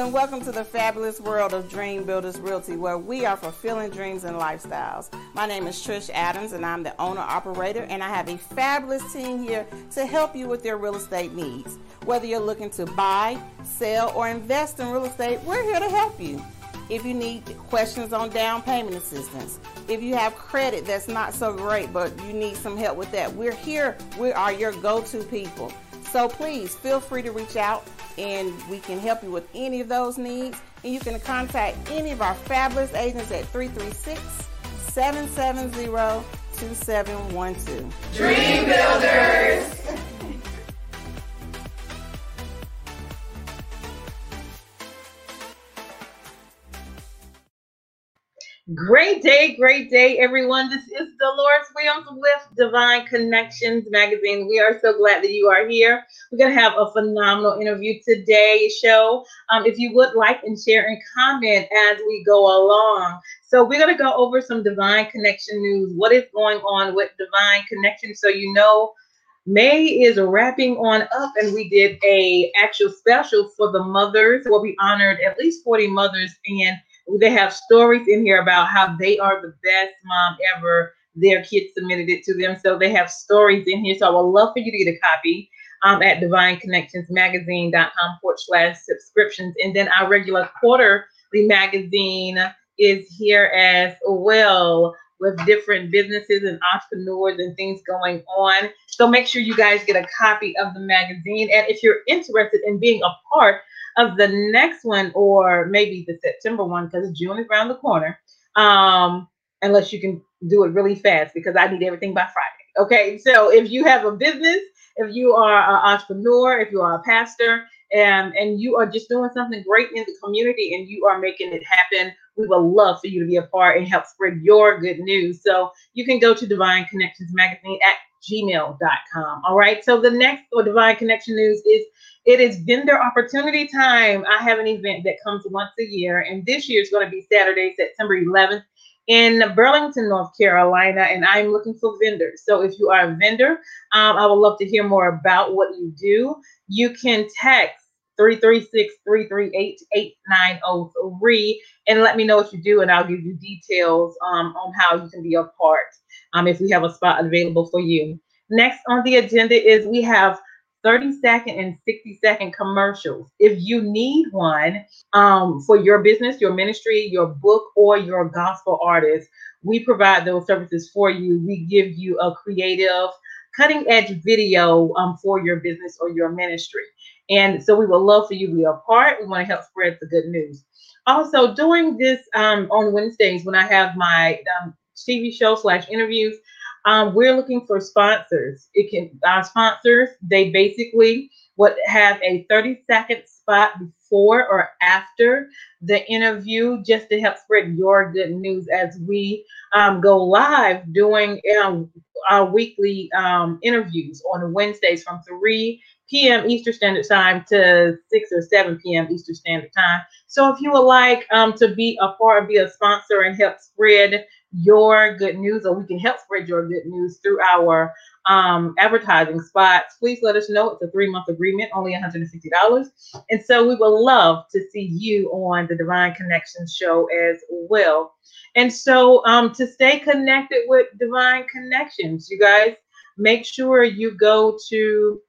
And welcome to the fabulous world of Dream Builders Realty, where we are fulfilling dreams and lifestyles. My name is Trish Adams, and I'm the owner operator, and I have a fabulous team here to help you with your real estate needs. Whether you're looking to buy, sell, or invest in real estate, we're here to help you. If you need questions on down payment assistance, if you have credit that's not so great, but you need some help with that, we're here. We are your go to people. So please feel free to reach out and we can help you with any of those needs. And you can contact any of our fabulous agents at 336 770 2712. Dream Builders! Great day, great day, everyone. This is Dolores Williams with Divine Connections Magazine. We are so glad that you are here. We're going to have a phenomenal interview today show. Um, if you would like and share and comment as we go along. So we're going to go over some Divine Connection news. What is going on with Divine Connection? So you know May is wrapping on up, and we did a actual special for the mothers where we honored at least 40 mothers and they have stories in here about how they are the best mom ever. Their kids submitted it to them. So they have stories in here. So I would love for you to get a copy um, at divineconnectionsmagazine.com forward slash subscriptions. And then our regular quarterly magazine is here as well with different businesses and entrepreneurs and things going on. So make sure you guys get a copy of the magazine. And if you're interested in being a part of the next one or maybe the September one because June is around the corner. Um, unless you can do it really fast because I need everything by Friday. Okay, so if you have a business, if you are an entrepreneur, if you are a pastor, and and you are just doing something great in the community and you are making it happen, we would love for you to be a part and help spread your good news. So you can go to Divine Connections Magazine at gmail.com. All right. So the next or Divine Connection News is it is vendor opportunity time. I have an event that comes once a year, and this year is going to be Saturday, September 11th in Burlington, North Carolina, and I'm looking for vendors. So if you are a vendor, um, I would love to hear more about what you do. You can text 336-338-8903 and let me know what you do, and I'll give you details um, on how you can be a part um, if we have a spot available for you. Next on the agenda is we have 30 second and 60 second commercials. If you need one um, for your business, your ministry, your book, or your gospel artist, we provide those services for you. We give you a creative, cutting edge video um, for your business or your ministry. And so we would love for you to be a part. We want to help spread the good news. Also, doing this um, on Wednesdays when I have my um, TV show slash interviews, um, we're looking for sponsors. It can our sponsors. They basically would have a 30 second spot before or after the interview, just to help spread your good news as we um, go live doing um, our weekly um, interviews on Wednesdays from 3 p.m. Eastern Standard Time to 6 or 7 p.m. Eastern Standard Time. So if you would like um, to be a part, be a sponsor, and help spread your good news, or we can help spread your good news through our um, advertising spots, please let us know. It's a three month agreement, only $160. And so we would love to see you on the Divine Connections show as well. And so um, to stay connected with Divine Connections, you guys, make sure you go to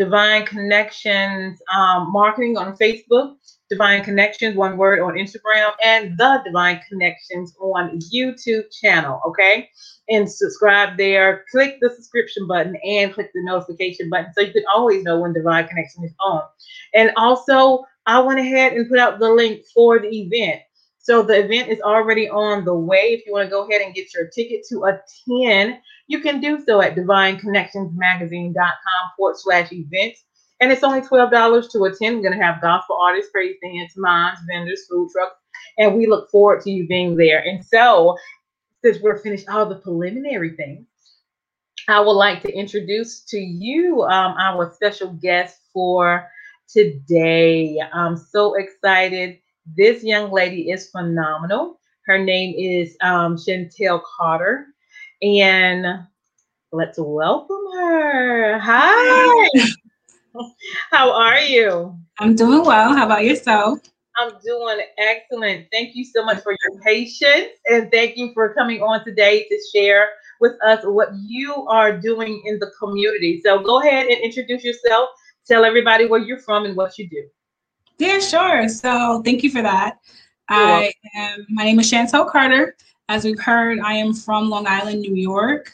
Divine Connections um, Marketing on Facebook. Divine Connections, one word on Instagram, and the Divine Connections on YouTube channel. Okay. And subscribe there. Click the subscription button and click the notification button so you can always know when Divine Connection is on. And also, I went ahead and put out the link for the event. So the event is already on the way. If you want to go ahead and get your ticket to attend, you can do so at divineconnectionsmagazine.com forward slash events. And it's only $12 to attend. We're going to have gospel artists, praise dance, moms, vendors, food trucks, and we look forward to you being there. And so, since we're finished all the preliminary things, I would like to introduce to you um, our special guest for today. I'm so excited. This young lady is phenomenal. Her name is um, Chantel Carter. And let's welcome her. Hi. How are you? I'm doing well. How about yourself? I'm doing excellent. Thank you so much for your patience and thank you for coming on today to share with us what you are doing in the community. So go ahead and introduce yourself. Tell everybody where you're from and what you do. Yeah, sure. So thank you for that. You're I am my name is Chantel Carter. As we've heard, I am from Long Island, New York.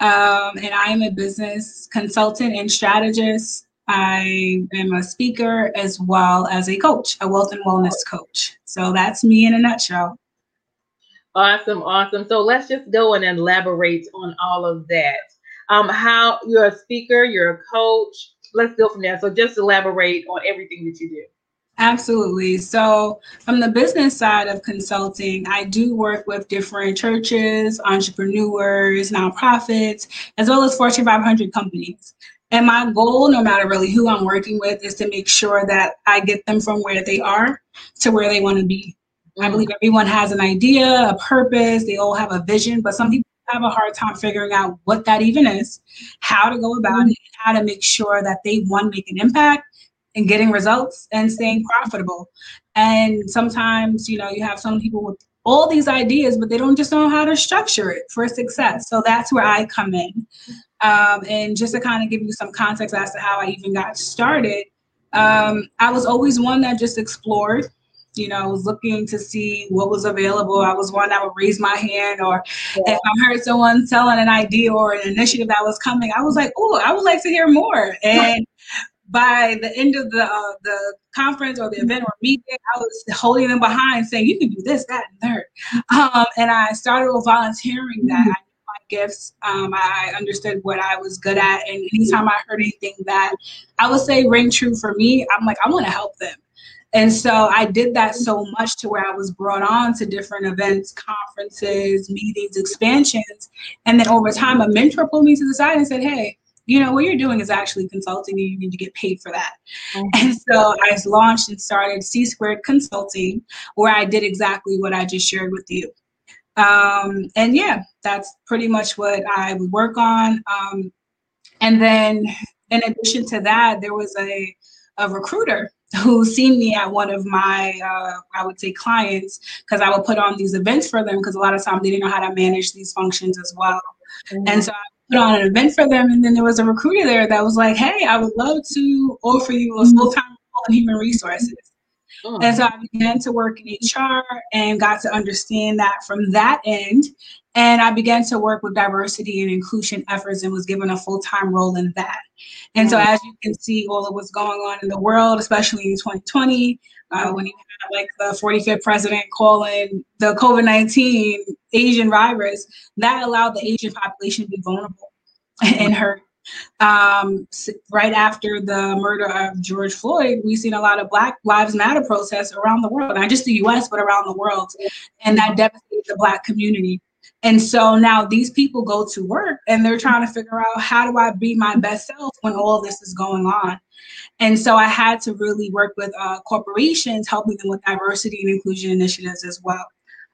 Um, and I am a business consultant and strategist I am a speaker as well as a coach, a wealth and wellness coach. So that's me in a nutshell. Awesome, awesome. So let's just go and elaborate on all of that. Um, how you're a speaker, you're a coach. Let's go from there. So just elaborate on everything that you do. Absolutely. So, from the business side of consulting, I do work with different churches, entrepreneurs, nonprofits, as well as Fortune 500 companies. And my goal, no matter really who I'm working with, is to make sure that I get them from where they are to where they want to be. Mm-hmm. I mm. believe everyone has an idea, a purpose, they all have a vision, but some people have a hard time figuring out what that even is, how to go about mm-hmm. it, how to make sure that they one make an impact and getting results and staying profitable. And sometimes, you know, you have some people with all these ideas, but they don't just know how to structure it for success. So that's where I come in. Um, and just to kind of give you some context as to how I even got started, um, I was always one that just explored. You know, I was looking to see what was available. I was one that would raise my hand, or yeah. if I heard someone selling an idea or an initiative that was coming, I was like, "Oh, I would like to hear more." And by the end of the uh, the conference or the event or meeting, I was holding them behind, saying, "You can do this, that, and third. Um, and I started volunteering that. I Mm-hmm gifts. Um, I understood what I was good at, and anytime I heard anything that I would say ring true for me, I'm like, I want to help them. And so I did that so much to where I was brought on to different events, conferences, meetings, expansions. And then over time, a mentor pulled me to the side and said, Hey, you know, what you're doing is actually consulting and you need to get paid for that. Mm-hmm. And so I launched and started C Squared Consulting, where I did exactly what I just shared with you. Um, and yeah, that's pretty much what I would work on. Um, and then in addition to that, there was a, a recruiter who seen me at one of my uh, i would say clients because i would put on these events for them because a lot of times they didn't know how to manage these functions as well mm-hmm. and so i put on an event for them and then there was a recruiter there that was like hey i would love to offer you a full-time role in human resources Oh. And so I began to work in HR and got to understand that from that end. And I began to work with diversity and inclusion efforts and was given a full time role in that. And so, as you can see, all of what's going on in the world, especially in 2020, uh, when you like the 45th president calling the COVID 19 Asian virus, that allowed the Asian population to be vulnerable and hurt um, right after the murder of George Floyd, we've seen a lot of Black Lives Matter protests around the world, not just the US, but around the world. And that devastated the Black community. And so now these people go to work and they're trying to figure out how do I be my best self when all this is going on. And so I had to really work with uh, corporations, helping them with diversity and inclusion initiatives as well.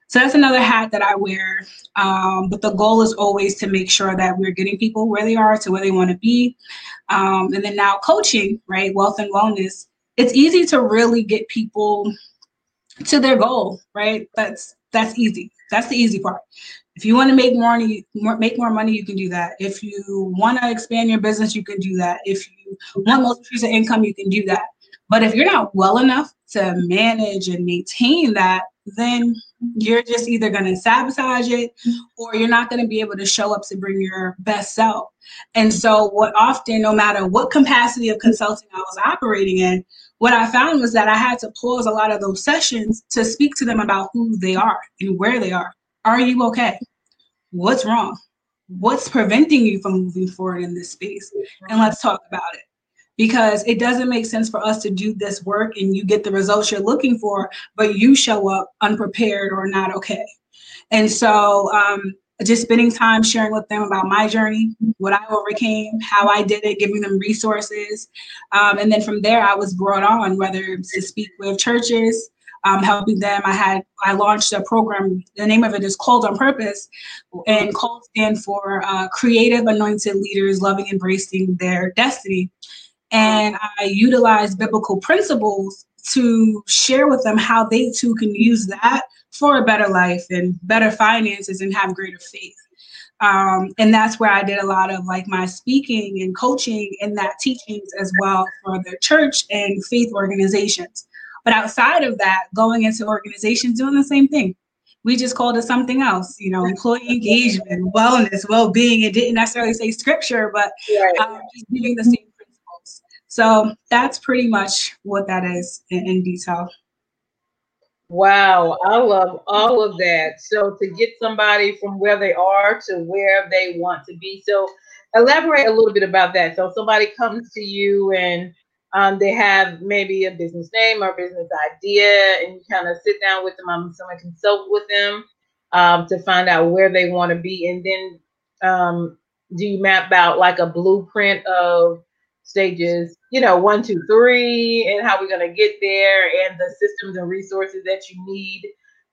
So that's another hat that I wear. Um, but the goal is always to make sure that we're getting people where they are to where they want to be. Um, and then now coaching, right? Wealth and wellness. It's easy to really get people to their goal, right? That's that's easy. That's the easy part. If you want to make more money, make more money, you can do that. If you want to expand your business, you can do that. If you want most of income, you can do that. But if you're not well enough to manage and maintain that, then you're just either going to sabotage it or you're not going to be able to show up to bring your best self. And so, what often, no matter what capacity of consulting I was operating in, what I found was that I had to pause a lot of those sessions to speak to them about who they are and where they are. Are you okay? What's wrong? What's preventing you from moving forward in this space? And let's talk about it because it doesn't make sense for us to do this work and you get the results you're looking for, but you show up unprepared or not okay. And so, um, just spending time sharing with them about my journey, what I overcame, how I did it, giving them resources. Um, and then from there, I was brought on, whether to speak with churches, um, helping them. I had I launched a program. The name of it is Called on Purpose, and called stand for uh, Creative Anointed Leaders Loving Embracing Their Destiny and I utilize biblical principles to share with them how they too can use that for a better life and better finances and have greater faith. Um, and that's where I did a lot of like my speaking and coaching and that teachings as well for the church and faith organizations. But outside of that, going into organizations doing the same thing. We just called it something else, you know, employee engagement, wellness, well-being. It didn't necessarily say scripture, but um, just giving the same principles. so that's pretty much what that is in, in detail. Wow, I love all of that. So to get somebody from where they are to where they want to be. So elaborate a little bit about that. So somebody comes to you and um, they have maybe a business name or business idea, and you kind of sit down with them. I'm someone consult with them um, to find out where they want to be, and then um, do you map out like a blueprint of stages, you know, one, two, three, and how we're going to get there, and the systems and resources that you need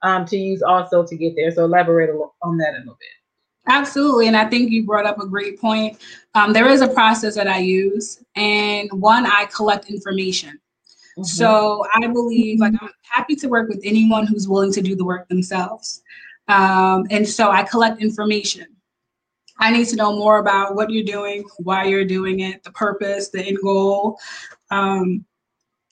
um, to use also to get there. So elaborate on that a little bit. Absolutely. And I think you brought up a great point. Um, there is a process that I use, and one, I collect information. Mm-hmm. So I believe, like, I'm happy to work with anyone who's willing to do the work themselves. Um, and so I collect information. I need to know more about what you're doing, why you're doing it, the purpose, the end goal, um,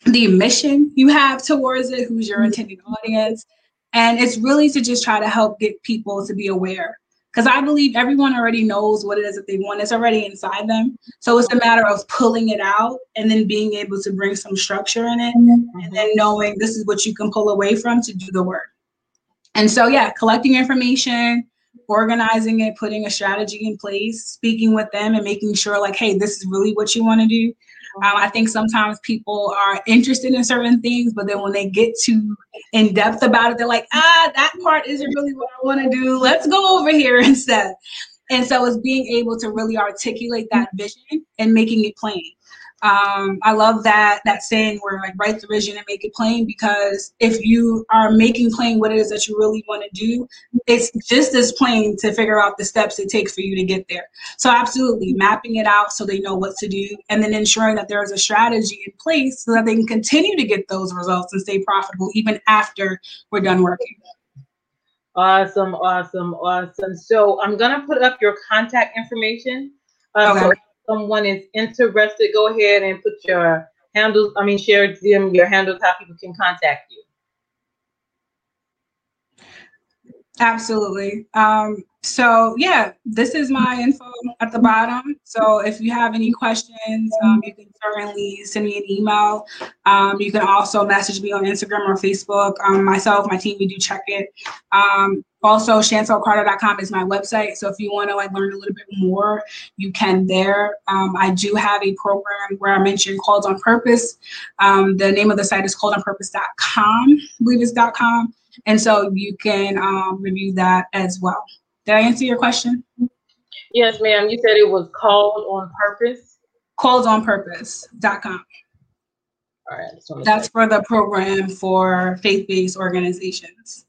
the mission you have towards it, who's your intended audience. And it's really to just try to help get people to be aware. Because I believe everyone already knows what it is that they want. It's already inside them. So it's a matter of pulling it out and then being able to bring some structure in it and then knowing this is what you can pull away from to do the work. And so, yeah, collecting information, organizing it, putting a strategy in place, speaking with them, and making sure, like, hey, this is really what you want to do. Um, I think sometimes people are interested in certain things, but then when they get too in depth about it, they're like, ah, that part isn't really what I want to do. Let's go over here instead. And so it's being able to really articulate that vision and making it plain. Um, I love that that saying where like write the vision and make it plain because if you are making plain what it is that you really want to do, it's just as plain to figure out the steps it takes for you to get there. So absolutely mapping it out so they know what to do and then ensuring that there is a strategy in place so that they can continue to get those results and stay profitable even after we're done working. Awesome, awesome, awesome. So I'm gonna put up your contact information. Um, okay. So someone is interested, go ahead and put your handles, I mean, share them your handles, how people can contact you. Absolutely. Um, so yeah, this is my info at the bottom. So if you have any questions, um, you can certainly send me an email. Um, you can also message me on Instagram or Facebook. Um, myself, my team, we do check it. Um, also, chantelcarter.com is my website. So if you want to like learn a little bit more, you can there. Um, I do have a program where I mentioned Called on Purpose. Um, the name of the site is calledonpurpose.com, I believe it's .com. And so you can review that as well. Did I answer your question? Yes, ma'am. You said it was called on purpose. Calledonpurpose.com. All right. That's for the program for faith-based organizations.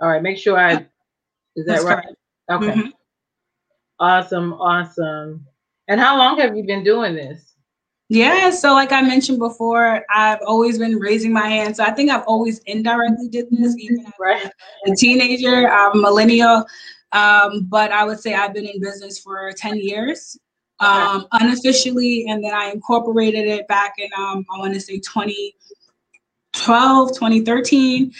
All right. Make sure I. Is that That's right? Correct. Okay. Mm-hmm. Awesome. Awesome. And how long have you been doing this? Yeah, so like I mentioned before, I've always been raising my hand. So I think I've always indirectly did this, even as a teenager, I'm millennial. Um, but I would say I've been in business for 10 years. um, okay. unofficially, and then I incorporated it back in um, I want to say 2012, 2013.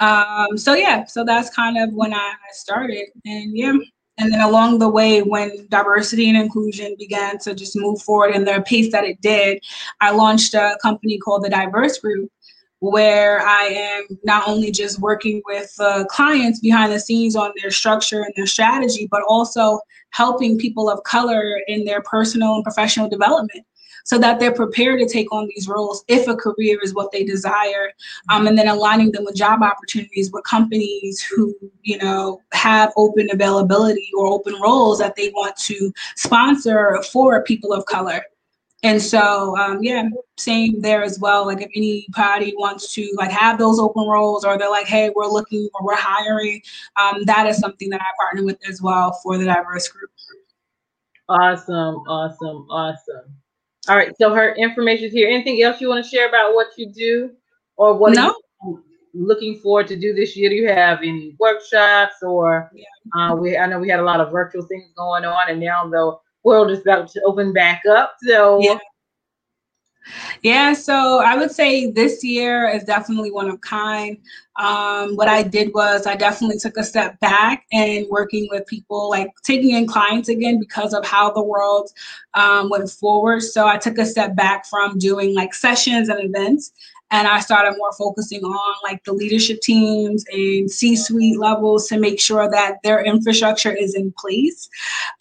Um, so yeah, so that's kind of when I started, and yeah. And then along the way, when diversity and inclusion began to just move forward in the pace that it did, I launched a company called the Diverse Group, where I am not only just working with uh, clients behind the scenes on their structure and their strategy, but also helping people of color in their personal and professional development so that they're prepared to take on these roles if a career is what they desire um, and then aligning them with job opportunities with companies who you know have open availability or open roles that they want to sponsor for people of color and so um, yeah same there as well. Like if anybody wants to like have those open roles or they're like hey we're looking or we're hiring um, that is something that i partner with as well for the diverse group. Awesome awesome awesome. All right so her information is here. Anything else you want to share about what you do or what no. you looking forward to do this year? Do you have any workshops or yeah. uh, we i know we had a lot of virtual things going on and now though world is about to open back up. So yeah. Yeah, so I would say this year is definitely one of kind. Um, what I did was I definitely took a step back and working with people, like taking in clients again because of how the world um, went forward. So I took a step back from doing like sessions and events and I started more focusing on like the leadership teams and C-suite levels to make sure that their infrastructure is in place.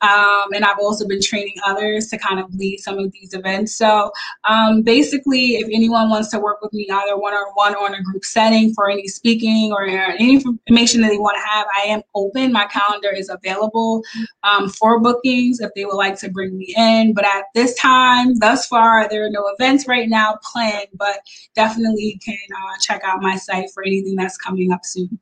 Um, and I've also been training others to kind of lead some of these events. So um, basically, if anyone wants to work with me either one-on-one or in a group setting for any speaking or any information that they want to have, I am open. My calendar is available um, for bookings if they would like to bring me in. But at this time, thus far, there are no events right now planned, but definitely can uh, check out my site for anything that's coming up soon.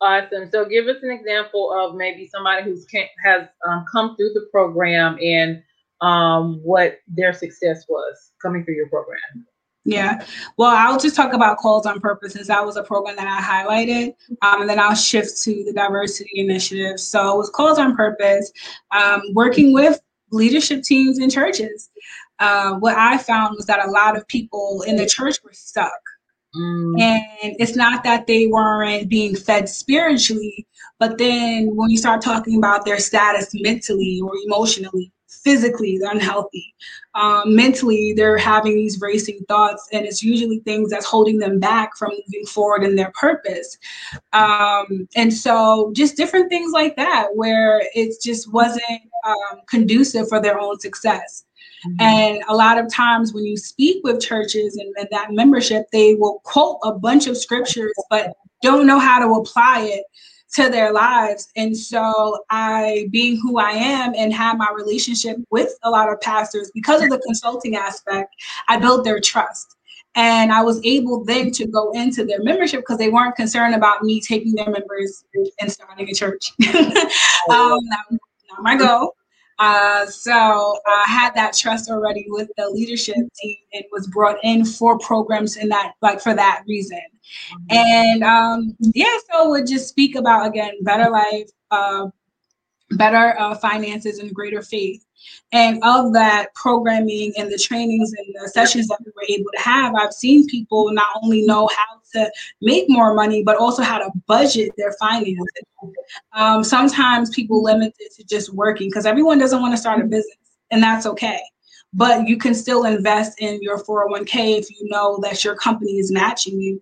Awesome. So, give us an example of maybe somebody who's has um, come through the program and um, what their success was coming through your program. Yeah. Well, I'll just talk about calls on purpose since that was a program that I highlighted. Um, and then I'll shift to the diversity initiative. So with calls on purpose, um, working with leadership teams in churches. Uh, what I found was that a lot of people in the church were stuck. Mm. And it's not that they weren't being fed spiritually, but then when you start talking about their status mentally or emotionally, physically, they're unhealthy. Um, mentally, they're having these racing thoughts, and it's usually things that's holding them back from moving forward in their purpose. Um, and so, just different things like that, where it just wasn't um, conducive for their own success. Mm-hmm. And a lot of times when you speak with churches and, and that membership, they will quote a bunch of scriptures, but don't know how to apply it to their lives. And so I, being who I am and have my relationship with a lot of pastors, because of the consulting aspect, I built their trust. And I was able then to go into their membership because they weren't concerned about me taking their members and starting a church. um, not, not my goal. Uh, so I had that trust already with the leadership team and was brought in for programs in that, like for that reason. And um, yeah, so would just speak about again better life, uh, better uh, finances, and greater faith. And of that programming and the trainings and the sessions that we were able to have, I've seen people not only know how to make more money, but also how to budget their finances. Um, sometimes people limit it to just working because everyone doesn't want to start a business, and that's okay. But you can still invest in your 401k if you know that your company is matching you.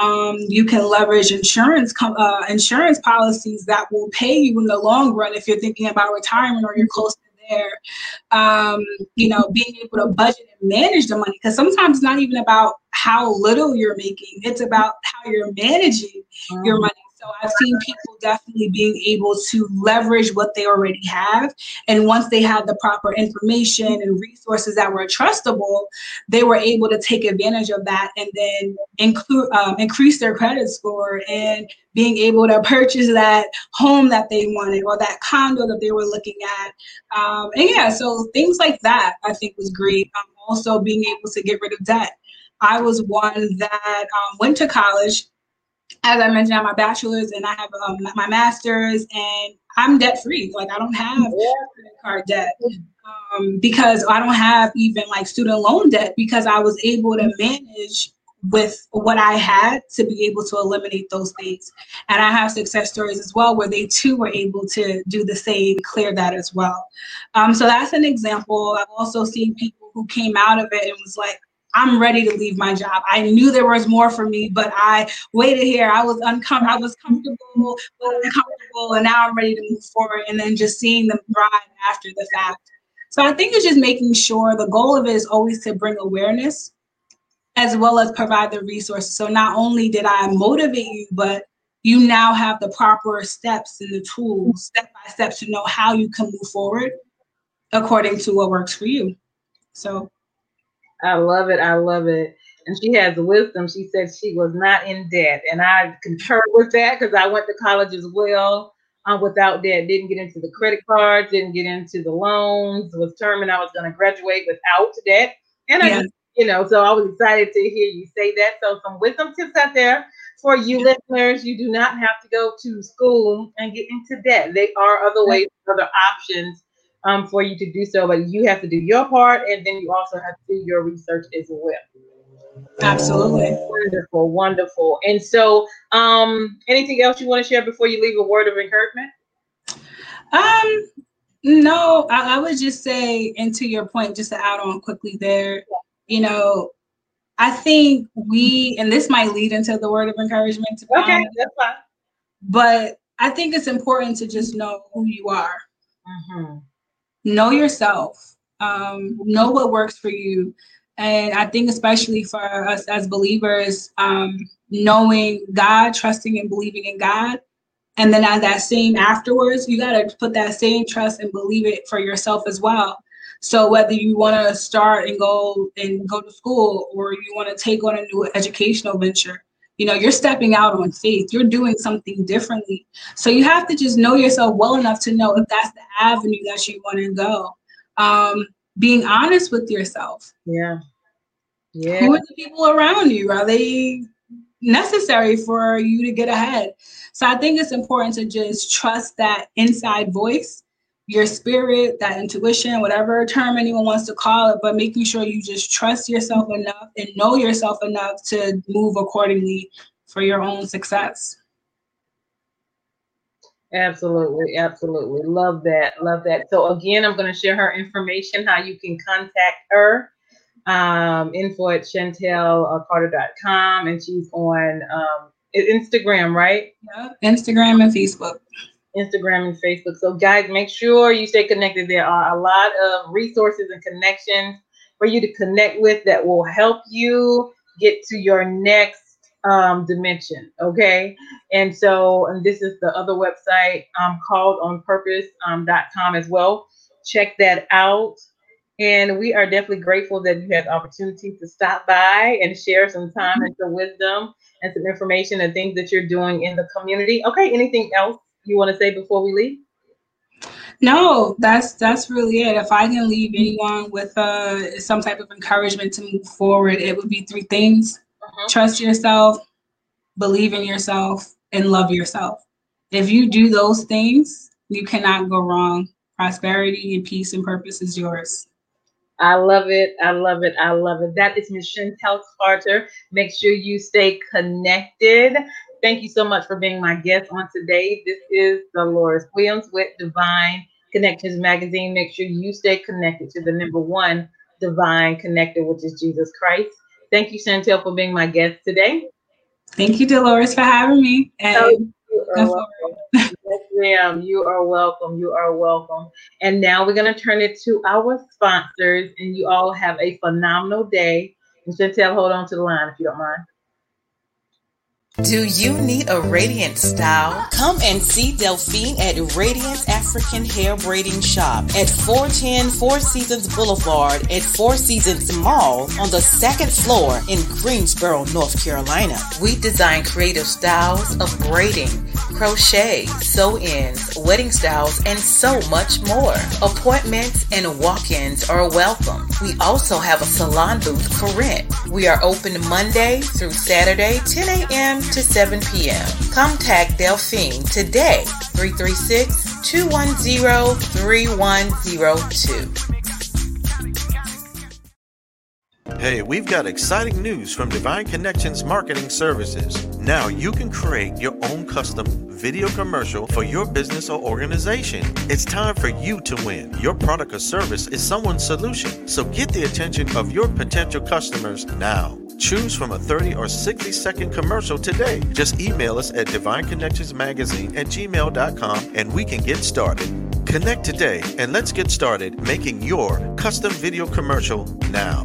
Um, you can leverage insurance uh, insurance policies that will pay you in the long run if you're thinking about retirement or you're close to there. Um, you know, being able to budget and manage the money because sometimes it's not even about how little you're making; it's about how you're managing mm-hmm. your money. So I've seen people definitely being able to leverage what they already have. And once they had the proper information and resources that were trustable, they were able to take advantage of that and then include um, increase their credit score and being able to purchase that home that they wanted or that condo that they were looking at. Um, and yeah, so things like that I think was great. Um, also being able to get rid of debt. I was one that um, went to college as I mentioned, I have my bachelor's and I have um, my master's, and I'm debt free. Like I don't have credit card debt um, because I don't have even like student loan debt because I was able to manage with what I had to be able to eliminate those things. And I have success stories as well where they too were able to do the same, clear that as well. Um, so that's an example. I've also seen people who came out of it and was like, I'm ready to leave my job. I knew there was more for me, but I waited here. I was uncomfortable. I was comfortable, uncomfortable, and now I'm ready to move forward. And then just seeing them thrive after the fact. So I think it's just making sure the goal of it is always to bring awareness as well as provide the resources. So not only did I motivate you, but you now have the proper steps and the tools, step by step, to know how you can move forward according to what works for you. So I love it. I love it. And she has wisdom. She said she was not in debt. And I concur with that because I went to college as well um, without debt. Didn't get into the credit cards, didn't get into the loans, was determined I was going to graduate without debt. And I, you know, so I was excited to hear you say that. So some wisdom tips out there for you listeners. You do not have to go to school and get into debt. There are other ways, other options um, for you to do so, but you have to do your part, and then you also have to do your research as well. Absolutely. Wonderful, wonderful. And so, um, anything else you want to share before you leave a word of encouragement? Um, no, I, I would just say, and to your point, just to add on quickly there, you know, I think we, and this might lead into the word of encouragement. okay, honest, that's fine. But I think it's important to just know who you are. Mm-hmm know yourself, um, know what works for you. And I think, especially for us as believers, um, knowing God, trusting and believing in God. And then at that same afterwards, you got to put that same trust and believe it for yourself as well. So whether you want to start and go and go to school or you want to take on a new educational venture, you know you're stepping out on faith. You're doing something differently. So you have to just know yourself well enough to know if that's the avenue that you want to go. Um, being honest with yourself. Yeah. Yeah. Who are the people around you? Are they necessary for you to get ahead? So i think it's important to just trust that inside voice your spirit, that intuition, whatever term anyone wants to call it, but making sure you just trust yourself enough and know yourself enough to move accordingly for your own success. Absolutely, absolutely. Love that. Love that. So again, I'm going to share her information, how you can contact her. Um, info at chantelcarter.com and she's on um, Instagram, right? Yeah, Instagram and Facebook. Instagram and Facebook. So, guys, make sure you stay connected. There are a lot of resources and connections for you to connect with that will help you get to your next um, dimension. Okay. And so, and this is the other website um, called onpurpose.com um, as well. Check that out. And we are definitely grateful that you had the opportunity to stop by and share some time and some wisdom and some information and things that you're doing in the community. Okay. Anything else you want to say before we leave? No, that's that's really it. If I can leave anyone with uh, some type of encouragement to move forward, it would be three things: uh-huh. trust yourself, believe in yourself, and love yourself. If you do those things, you cannot go wrong. Prosperity and peace and purpose is yours. I love it. I love it. I love it. That is Miss Chantel Carter. Make sure you stay connected. Thank you so much for being my guest on today. This is Dolores Williams with Divine Connections Magazine. Make sure you stay connected to the number one divine connector, which is Jesus Christ. Thank you, Chantel, for being my guest today. Thank you, Dolores, for having me. And oh, yes, ma'am. You are welcome. You are welcome. And now we're going to turn it to our sponsors, and you all have a phenomenal day. And Chantel, hold on to the line if you don't mind. Do you need a radiant style? Come and see Delphine at Radiant African Hair Braiding Shop at 410 Four Seasons Boulevard at Four Seasons Mall on the second floor in Greensboro, North Carolina. We design creative styles of braiding crochet, sew ins, wedding styles, and so much more. Appointments and walk ins are welcome. We also have a salon booth for rent. We are open Monday through Saturday, 10 a.m. to 7 p.m. Contact Delphine today, 336 210 3102. Hey, we've got exciting news from Divine Connections Marketing Services. Now you can create your own custom video commercial for your business or organization. It's time for you to win. Your product or service is someone's solution. So get the attention of your potential customers now. Choose from a 30 or 60 second commercial today. Just email us at divineconnectionsmagazine at gmail.com and we can get started. Connect today and let's get started making your custom video commercial now.